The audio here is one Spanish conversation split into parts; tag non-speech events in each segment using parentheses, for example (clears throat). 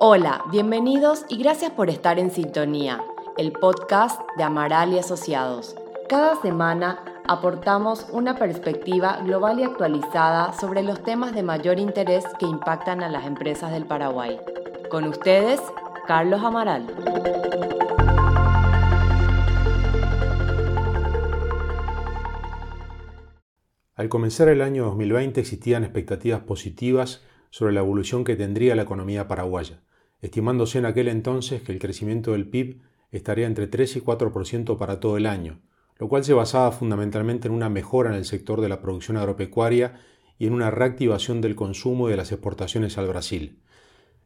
Hola, bienvenidos y gracias por estar en sintonía, el podcast de Amaral y Asociados. Cada semana aportamos una perspectiva global y actualizada sobre los temas de mayor interés que impactan a las empresas del Paraguay. Con ustedes, Carlos Amaral. Al comenzar el año 2020 existían expectativas positivas sobre la evolución que tendría la economía paraguaya estimándose en aquel entonces que el crecimiento del PIB estaría entre 3 y 4% para todo el año, lo cual se basaba fundamentalmente en una mejora en el sector de la producción agropecuaria y en una reactivación del consumo y de las exportaciones al Brasil.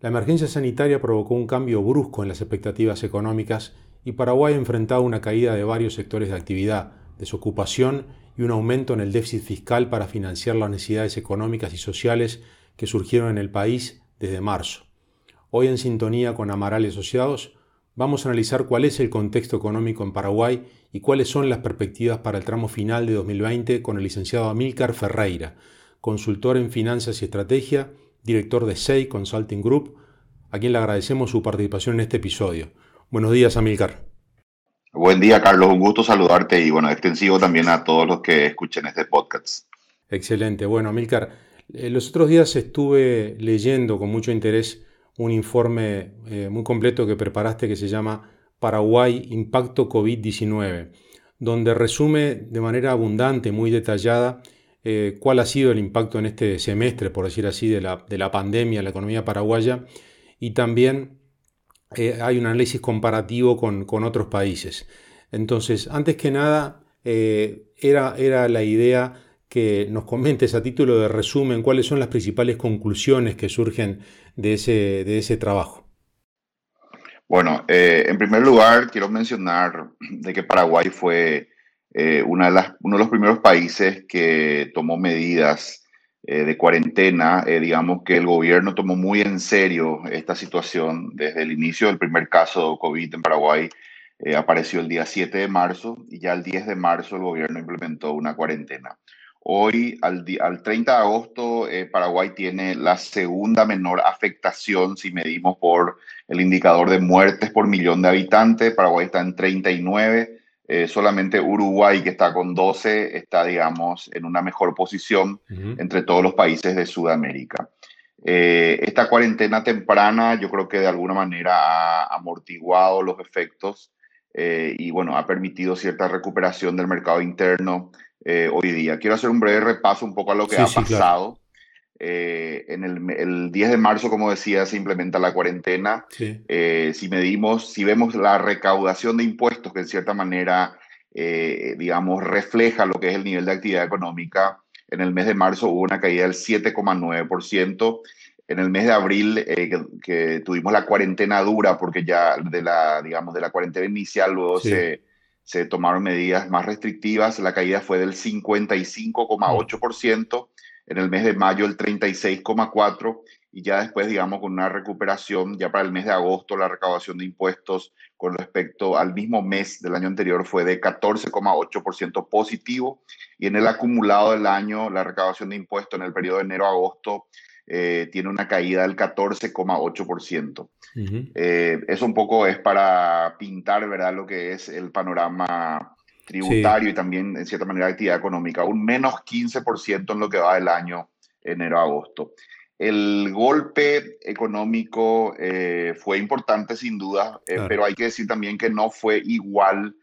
La emergencia sanitaria provocó un cambio brusco en las expectativas económicas y Paraguay enfrentaba una caída de varios sectores de actividad, desocupación y un aumento en el déficit fiscal para financiar las necesidades económicas y sociales que surgieron en el país desde marzo. Hoy en sintonía con Amaral y Asociados vamos a analizar cuál es el contexto económico en Paraguay y cuáles son las perspectivas para el tramo final de 2020 con el licenciado Amílcar Ferreira, consultor en finanzas y estrategia, director de SEI Consulting Group, a quien le agradecemos su participación en este episodio. Buenos días, Amílcar. Buen día, Carlos. Un gusto saludarte y, bueno, extensivo también a todos los que escuchen este podcast. Excelente. Bueno, Amílcar, eh, los otros días estuve leyendo con mucho interés un informe eh, muy completo que preparaste que se llama Paraguay Impacto COVID-19, donde resume de manera abundante, muy detallada, eh, cuál ha sido el impacto en este semestre, por decir así, de la, de la pandemia en la economía paraguaya y también eh, hay un análisis comparativo con, con, otros países. Entonces, antes que nada, era, era la idea que nos comentes a título de resumen cuáles son las principales conclusiones que surgen de ese, de ese trabajo. Bueno, eh, en primer lugar, quiero mencionar de que Paraguay fue eh, una de las, uno de los primeros países que tomó medidas eh, de cuarentena. digamos que el gobierno tomó muy en serio esta situación desde el inicio del primer caso de COVID en Paraguay. apareció el día 7 de marzo y ya el 10 de marzo el gobierno implementó una cuarentena. Hoy, al, al 30 de agosto, eh, Paraguay tiene la segunda menor afectación si medimos por el indicador de muertes por millón de habitantes. Paraguay está en 39. Eh, solamente Uruguay, que está con 12, está, digamos, en una mejor posición entre todos los países de Sudamérica. Eh, esta cuarentena temprana yo creo que de alguna manera ha amortiguado los efectos y bueno, ha permitido cierta recuperación del mercado interno eh, hoy día. Quiero hacer un breve repaso un poco a lo que ha pasado. Eh, en el, 10 de marzo, como decía, se implementa la cuarentena. Eh, si medimos, si vemos la recaudación de impuestos, que en cierta manera, digamos, refleja lo que es el nivel de actividad económica, en el mes de marzo hubo una caída del 7,9%. En el mes de abril, que, tuvimos la cuarentena dura, porque ya de la, digamos, de la cuarentena inicial luego se se tomaron medidas más restrictivas, la caída fue del 55,8%, en el mes de mayo el 36,4% y ya después, digamos, con una recuperación, ya para el mes de agosto la recaudación de impuestos con respecto al mismo mes del año anterior fue de 14,8% positivo y en el acumulado del año la recaudación de impuestos en el periodo de enero a agosto eh, tiene una caída del 14,8%. Eh, eso un poco es para pintar ¿verdad? lo que es el panorama tributario y también, en cierta manera, actividad económica. Un menos 15% en lo que va del año enero-agosto. El golpe económico eh, fue importante sin duda, pero hay que decir también que no fue igual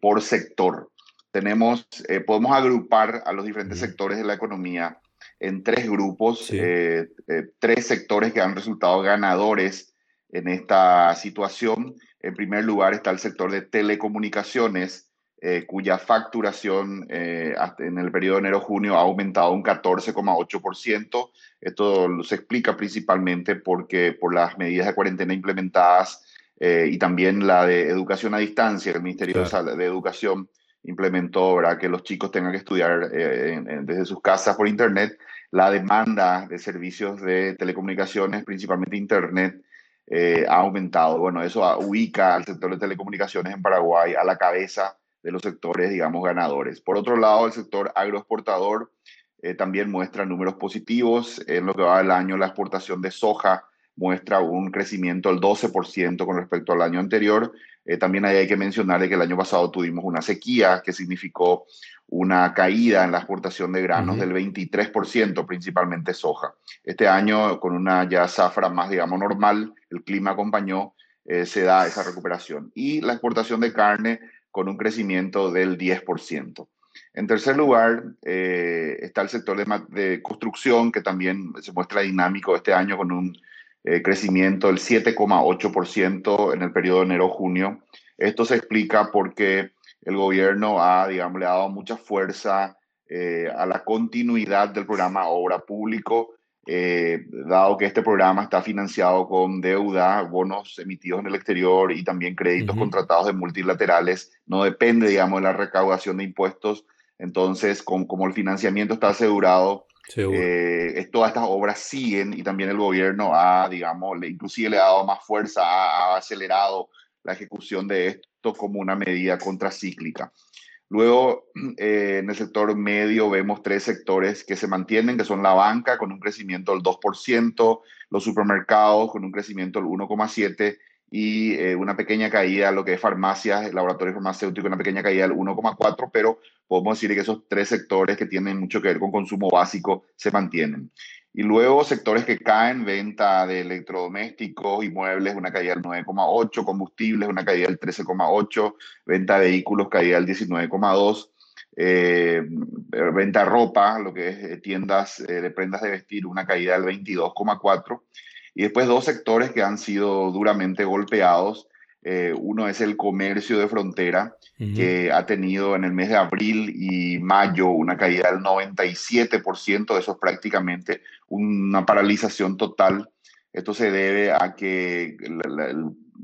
por sector. Tenemos, podemos agrupar a los diferentes sectores de la economía en tres grupos, eh, eh, tres sectores que han resultado ganadores en esta situación. En primer lugar está el sector de telecomunicaciones, eh, cuya facturación en el periodo de enero-junio ha aumentado un 14,8%. Esto se explica principalmente porque por las medidas de cuarentena implementadas y también la de educación a distancia, el Ministerio de Educación implementó ¿verdad? que los chicos tengan que estudiar desde sus casas por Internet la demanda de servicios de telecomunicaciones, principalmente Internet, eh, ha aumentado. Bueno, eso ubica al sector de telecomunicaciones en Paraguay a la cabeza de los sectores, digamos, ganadores. Por otro lado, el sector agroexportador eh, también muestra números positivos. En lo que va del año, la exportación de soja muestra un crecimiento del 12% con respecto al año anterior. Eh, también hay que mencionar que el año pasado tuvimos una sequía que significó una caída en la exportación de granos del 23%, principalmente soja. Este año, con una ya zafra más, digamos, normal, el clima acompañó, eh, se da esa recuperación. Y la exportación de carne con un crecimiento del 10%. En tercer lugar, eh, está el sector de, construcción, que también se muestra dinámico este año con un eh, crecimiento del 7,8% en el periodo de enero-junio. Esto se explica porque el gobierno ha, digamos, le ha dado mucha fuerza eh, a la continuidad del programa Obra Público, dado que este programa está financiado con deuda, bonos emitidos en el exterior y también créditos contratados de multilaterales, no depende, digamos, de la recaudación de impuestos, entonces, como el financiamiento está asegurado, eh, todas estas obras siguen y también el gobierno ha, digamos, le, inclusive le ha dado más fuerza, ha, acelerado la ejecución de esto como una medida contracíclica. Luego, (clears throat) eh, en el sector medio vemos tres sectores que se mantienen, que son la banca con un crecimiento del 2%, los supermercados con un crecimiento del 1,7% y eh, una pequeña caída, lo que es farmacias, laboratorio farmacéutico, una pequeña caída del 1,4, pero podemos decir que esos tres sectores que tienen mucho que ver con consumo básico se mantienen. Y luego sectores que caen, venta de electrodomésticos y muebles, una caída del 9,8, combustibles, una caída del 13,8, venta de vehículos, caída del 19,2. Eh, venta de ropa, lo que es eh, tiendas de prendas de vestir, una caída del 22,4 y después dos sectores que han sido duramente golpeados. Eh, uno es el comercio de frontera, que ha tenido en el mes de abril y mayo una caída del 97%, eso es prácticamente una paralización total. Esto se debe a que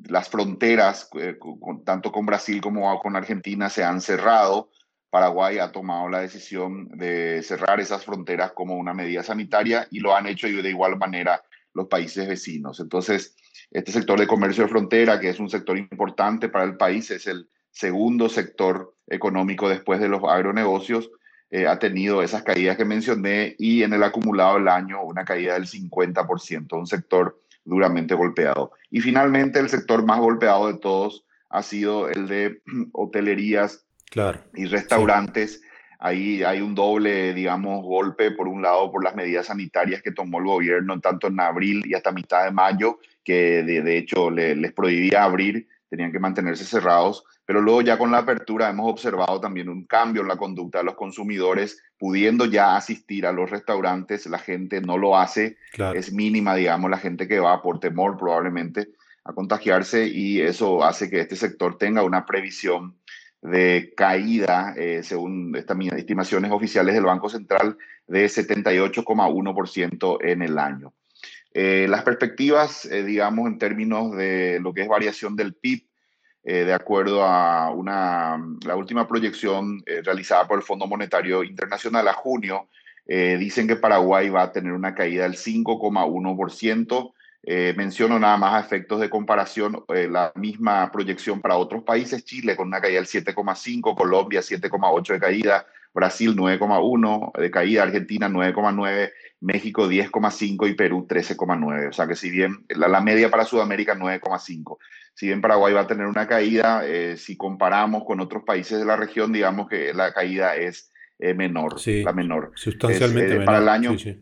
las fronteras, eh, tanto con Brasil como con Argentina, se han cerrado. Paraguay ha tomado la decisión de cerrar esas fronteras como una medida sanitaria y lo han hecho de igual manera los países vecinos. Entonces, este sector de comercio de frontera, que es un sector importante para el país, es el segundo sector económico después de los agronegocios, eh, ha tenido esas caídas que mencioné y en el acumulado del año una caída del 50%, un sector duramente golpeado. Y finalmente el sector más golpeado de todos ha sido el de (clears throat) hotelerías claro, y restaurantes. Ahí hay un doble, digamos, golpe, por un lado, por las medidas sanitarias que tomó el gobierno, tanto en abril y hasta mitad de mayo, que de, hecho les prohibía abrir, tenían que mantenerse cerrados, pero luego ya con la apertura hemos observado también un cambio en la conducta de los consumidores, pudiendo ya asistir a los restaurantes, la gente no lo hace, es mínima, digamos, la gente que va por temor probablemente a contagiarse y eso hace que este sector tenga una previsión de caída, eh, según estas estimaciones oficiales del Banco Central, de 78,1% en el año. Eh, las perspectivas, eh, digamos, en términos de lo que es variación del PIB, de acuerdo a una, la última proyección realizada por el Fondo Monetario Internacional a junio, dicen que Paraguay va a tener una caída del 5,1%, eh, menciono nada más efectos de comparación, eh, la misma proyección para otros países, Chile con una caída del 7,5, Colombia 7,8 de caída, Brasil 9,1 de caída, Argentina 9,9, México 10,5 y Perú 13,9. O sea que si bien la, media para Sudamérica 9,5. Si bien Paraguay va a tener una caída, eh, si comparamos con otros países de la región, digamos que la caída es menor, la menor. Sustancialmente menor. Para el año, Sí,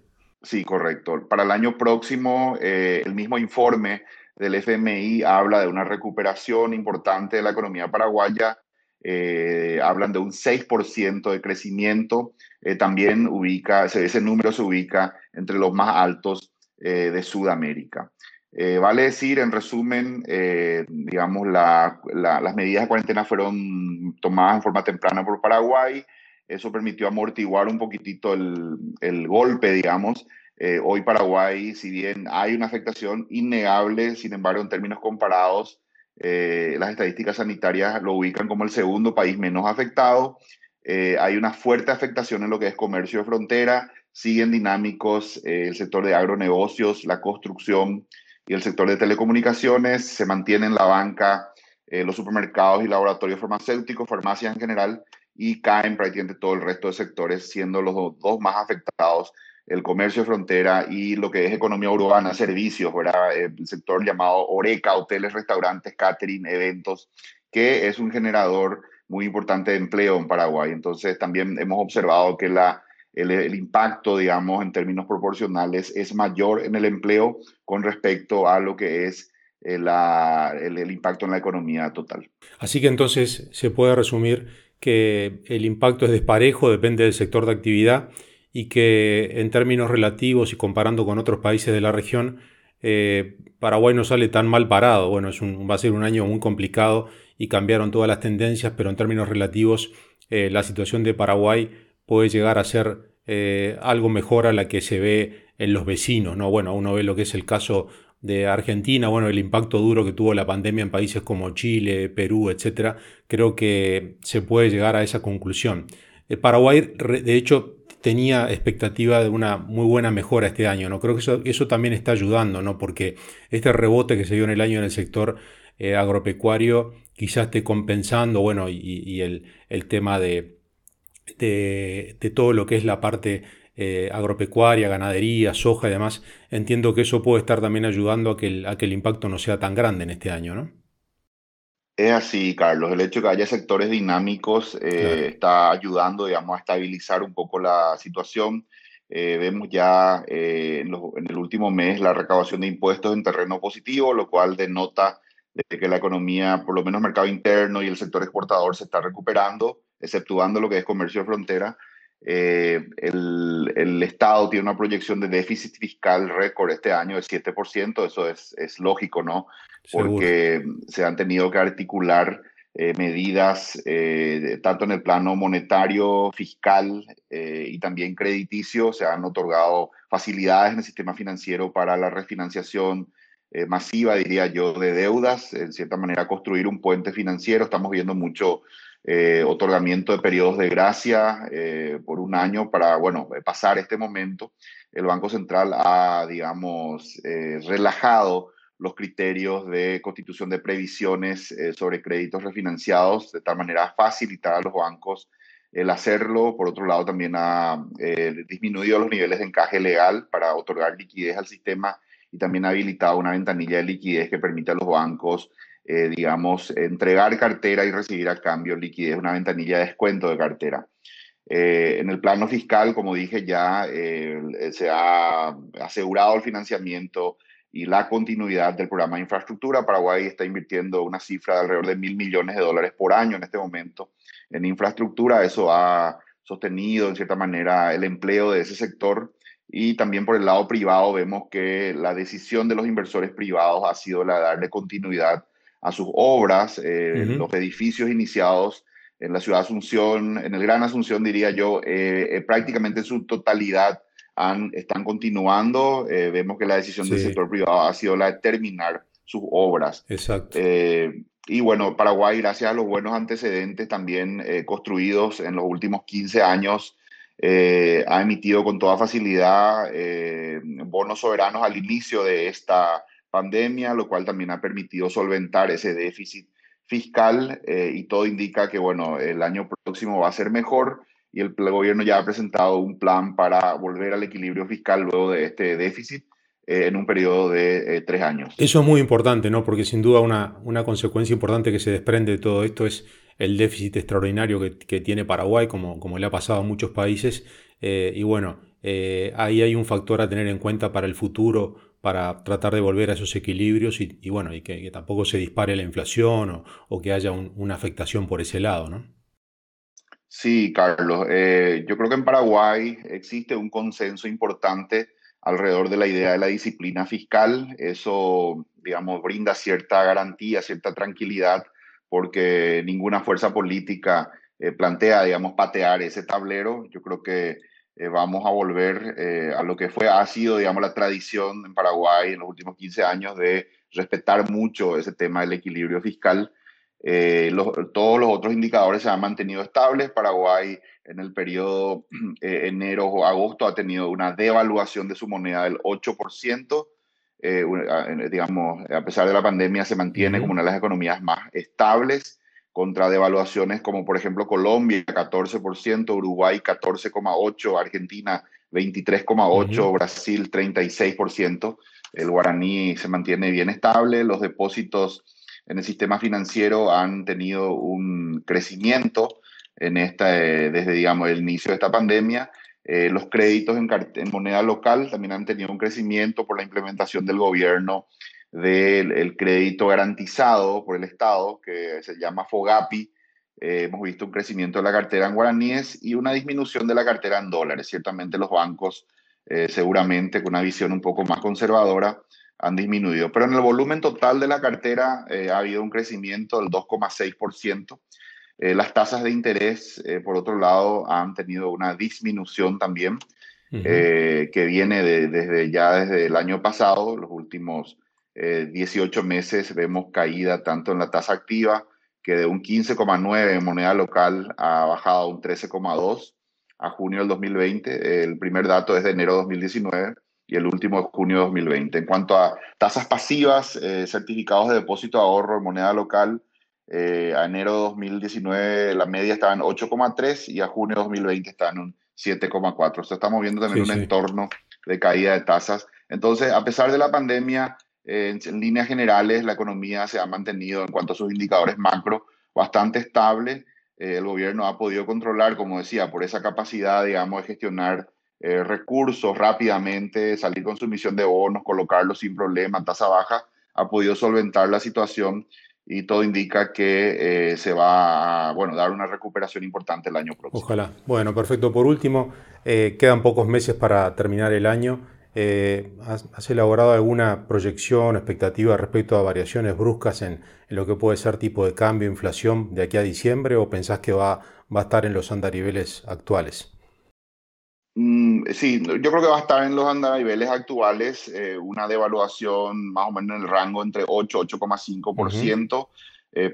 correcto. Para el año próximo, eh, el mismo informe del FMI habla de una recuperación importante de la economía paraguaya. Eh, hablan de un 6% de crecimiento. Eh, también ubica, ese, número se ubica entre los más altos de Sudamérica. vale decir, en resumen, digamos, las medidas de cuarentena fueron tomadas en forma temprana por Paraguay. Eso permitió amortiguar un poquitito el, el golpe, digamos. Eh, hoy Paraguay, si bien hay una afectación innegable, sin embargo, en términos comparados, eh, las estadísticas sanitarias lo ubican como el segundo país menos afectado. Eh, hay una fuerte afectación en lo que es comercio de frontera, siguen dinámicos el sector de agronegocios, la construcción y el sector de telecomunicaciones, se mantienen la banca, los supermercados y laboratorios farmacéuticos, farmacias en general, y caen prácticamente todo el resto de sectores, siendo los dos más afectados el comercio de frontera y lo que es economía urbana, servicios, ¿verdad? El sector llamado Oreca, hoteles, restaurantes, catering, eventos, que es un generador muy importante de empleo en Paraguay. Entonces también hemos observado que la, el, impacto, digamos, en términos proporcionales es mayor en el empleo con respecto a lo que es eh, el, el, impacto en la economía total. Así que entonces se puede resumir que el impacto es desparejo, depende del sector de actividad y que en términos relativos y comparando con otros países de la región, eh, Paraguay no sale tan mal parado. Bueno, es va a ser un año muy complicado y cambiaron todas las tendencias, pero en términos relativos eh, la situación de Paraguay puede llegar a ser eh, algo mejor a la que se ve en los vecinos. ¿no? Bueno, uno ve lo que es el caso de Argentina, bueno, el impacto duro que tuvo la pandemia en países como Chile, Perú, etcétera, creo que se puede llegar a esa conclusión. Paraguay, de hecho, tenía expectativa de una muy buena mejora este año. ¿no? Creo que eso, eso también está ayudando, ¿no? porque este rebote que se dio en el año en el sector eh, agropecuario quizás esté compensando bueno, y, el, tema de, de, todo lo que es la parte eh, agropecuaria, ganadería, soja y demás. Entiendo que eso puede estar también ayudando a que, el, a que el impacto no sea tan grande en este año. ¿no? Es así, Carlos. El hecho de que haya sectores dinámicos eh, está ayudando, digamos, a estabilizar un poco la situación. Eh, vemos ya eh, en, el último mes la recaudación de impuestos en terreno positivo, lo cual denota que la economía, por lo menos mercado interno y el sector exportador se está recuperando, exceptuando lo que es comercio de frontera. El, el, Estado tiene una proyección de déficit fiscal récord este año de 7%, eso es, es lógico, ¿no? porque se han tenido que articular eh, medidas eh, tanto en el plano monetario, fiscal eh, y también crediticio. Se han otorgado facilidades en el sistema financiero para la refinanciación masiva, diría yo, de deudas, en cierta manera construir un puente financiero. Estamos viendo mucho otorgamiento de periodos de gracia por un año para, bueno, pasar este momento. El Banco Central ha, digamos, relajado los criterios de constitución de previsiones eh, sobre créditos refinanciados, de tal manera facilitar a los bancos el hacerlo. Por otro lado, también ha eh, disminuido los niveles de encaje legal para otorgar liquidez al sistema y también ha habilitado una ventanilla de liquidez que permite a los bancos, eh, digamos, entregar cartera y recibir a cambio liquidez, una ventanilla de descuento de cartera. en el plano fiscal, como dije ya, se ha asegurado el financiamiento y la continuidad del programa de infraestructura. Paraguay está invirtiendo una cifra de alrededor de mil millones de dólares por año en este momento en infraestructura. Eso ha sostenido en cierta manera el empleo de ese sector. Y también por el lado privado vemos que la decisión de los inversores privados ha sido la de darle continuidad a sus obras, eh, los edificios iniciados en la ciudad de Asunción, en el Gran Asunción diría yo, eh, eh, prácticamente en su totalidad están continuando. Eh, vemos que la decisión del sector privado ha sido la de terminar sus obras. Exacto. Eh, y bueno, Paraguay, gracias a los buenos antecedentes también eh, construidos en los últimos 15 años, ha emitido con toda facilidad bonos soberanos al inicio de esta pandemia, lo cual también ha permitido solventar ese déficit fiscal y todo indica que, bueno, el año próximo va a ser mejor y el, gobierno ya ha presentado un plan para volver al equilibrio fiscal luego de este déficit eh, en un periodo de eh, tres años. Eso es muy importante, ¿no? Porque sin duda una, una consecuencia importante que se desprende de todo esto es el déficit extraordinario que, que tiene Paraguay, como, como le ha pasado a muchos países. Eh, y bueno, ahí hay un factor a tener en cuenta para el futuro, para tratar de volver a esos equilibrios y, bueno, y que, tampoco se dispare la inflación o, o que haya una afectación por ese lado, ¿no? Sí, Carlos. Eh, yo creo que en Paraguay existe un consenso importante alrededor de la idea de la disciplina fiscal. Eso, digamos, brinda cierta garantía, cierta tranquilidad, porque ninguna fuerza política eh, plantea, digamos, patear ese tablero. Yo creo que eh, vamos a volver a lo que fue, ha sido, digamos, la tradición en Paraguay en los últimos 15 años de respetar mucho ese tema del equilibrio fiscal. Eh, todos los otros indicadores se han mantenido estables. Paraguay en el periodo (clears throat) eh, enero o agosto ha tenido una devaluación de su moneda del 8%. Eh, digamos, a pesar de la pandemia, se mantiene como una de las economías más estables. Contra devaluaciones como por ejemplo Colombia 14%, Uruguay 14,8%, Argentina 23,8%, Brasil 36%. El guaraní se mantiene bien estable, los depósitos en el sistema financiero han tenido un crecimiento en esta, eh, desde digamos, el inicio de esta pandemia. Eh, los créditos en, en, moneda local también han tenido un crecimiento por la implementación del gobierno del crédito garantizado por el Estado, que se llama FOGAPI. Eh, hemos visto un crecimiento de la cartera en guaraníes y una disminución de la cartera en dólares. Ciertamente los bancos, eh, seguramente con una visión un poco más conservadora, han disminuido. Pero en el volumen total de la cartera eh, ha habido un crecimiento del 2,6%. las tasas de interés, por otro lado, han tenido una disminución también, que viene desde ya desde el año pasado, los últimos 18 eh, meses vemos caída tanto en la tasa activa, que de un 15,9 en moneda local ha bajado a un 13,2 a junio del 2020. El primer dato es de enero de 2019 y el último de junio de 2020. En cuanto a tasas pasivas, eh, certificados de depósito de ahorro en moneda local, eh, a enero de 2019 la media estaba en 8,3 y a junio de 2020 está en un 7,4. O sea, estamos viendo también un entorno de caída de tasas. Entonces, a pesar de la pandemia, en, líneas generales, la economía se ha mantenido en cuanto a sus indicadores macro bastante estable. Eh, el gobierno ha podido controlar, como decía, por esa capacidad, digamos, de gestionar eh, recursos rápidamente, salir con su emisión de bonos, colocarlos sin problema, tasa baja, ha podido solventar la situación y todo indica que eh, se va a bueno, dar una recuperación importante el año próximo. Ojalá. Bueno, perfecto. Por último, quedan pocos meses para terminar el año. Eh, ¿has, elaborado alguna proyección, expectativa respecto a variaciones bruscas en, lo que puede ser tipo de cambio, inflación de aquí a diciembre o pensás que va, va a estar en los andariveles actuales? Mm, sí, yo creo que va a estar en los andariveles actuales, eh, una devaluación más o menos en el rango entre 8 y 8,5%.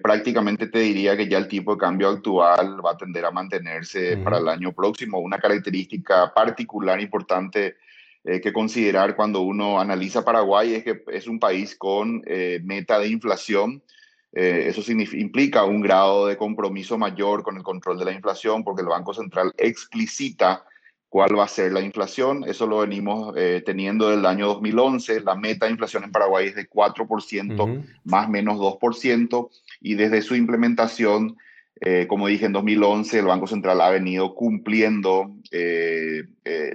prácticamente te diría que ya el tipo de cambio actual va a tender a mantenerse para el año próximo. Una característica particular importante eh, que considerar cuando uno analiza Paraguay es que es un país con eh, meta de inflación. Eh, eso implica un grado de compromiso mayor con el control de la inflación porque el Banco Central explicita cuál va a ser la inflación. Eso lo venimos teniendo desde el año 2011. La meta de inflación en Paraguay es de 4%, más o menos 2%, y desde su implementación, como dije, en 2011 el Banco Central ha venido cumpliendo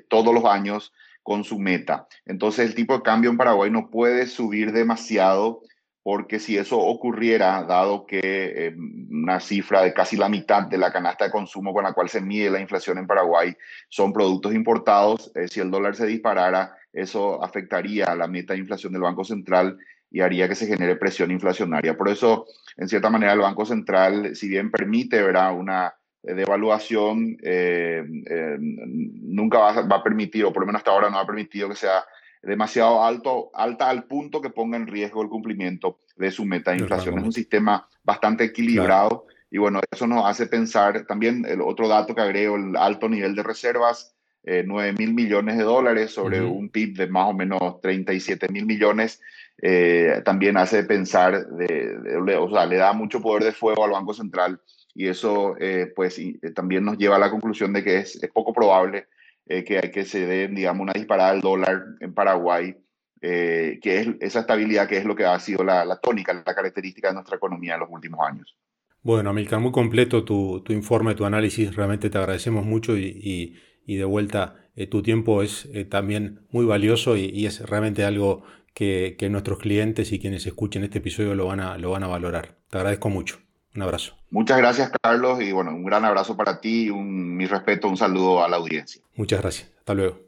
todos los años con su meta. Entonces el tipo de cambio en Paraguay no puede subir demasiado porque si eso ocurriera, dado que eh, una cifra de casi la mitad de la canasta de consumo con la cual se mide la inflación en Paraguay son productos importados, eh, si el dólar se disparara, eso afectaría a la meta de inflación del Banco Central y haría que se genere presión inflacionaria. Por eso, en cierta manera, el Banco Central, si bien permite ¿verdad? una de evaluación eh, eh, nunca va, va, a permitir, o por lo menos hasta ahora no ha permitido que sea demasiado alto, alta al punto que ponga en riesgo el cumplimiento de su meta de inflación. Es un sistema bastante equilibrado y bueno, eso nos hace pensar. También el otro dato que agrego, el alto nivel de reservas, eh, 9 mil millones de dólares sobre un PIB de más o menos 37 mil millones, eh, también hace pensar, de, o sea, le da mucho poder de fuego al Banco Central y eso eh, pues eh, también nos lleva a la conclusión de que es, poco probable eh, que, que se dé, digamos, una disparada del dólar en Paraguay, que es esa estabilidad que es lo que ha sido la, tónica, la característica de nuestra economía en los últimos años. Bueno, Amilcar, muy completo tu, tu informe, tu análisis, realmente te agradecemos mucho y, y, de vuelta tu tiempo es también muy valioso y, y, es realmente algo que, que nuestros clientes y quienes escuchen este episodio lo van a, lo van a valorar. Te agradezco mucho. Un abrazo. Muchas gracias, Carlos, y bueno, un gran abrazo para ti, un, mi respeto, un saludo a la audiencia. Muchas gracias. Hasta luego.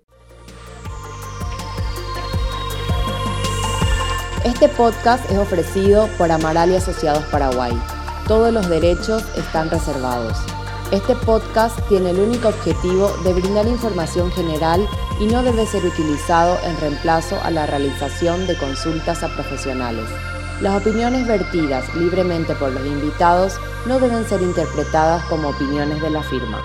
Este podcast es ofrecido por Amaral y Asociados Paraguay. Todos los derechos están reservados. Este podcast tiene el único objetivo de brindar información general y no debe ser utilizado en reemplazo a la realización de consultas a profesionales. Las opiniones vertidas libremente por los invitados no deben ser interpretadas como opiniones de la firma.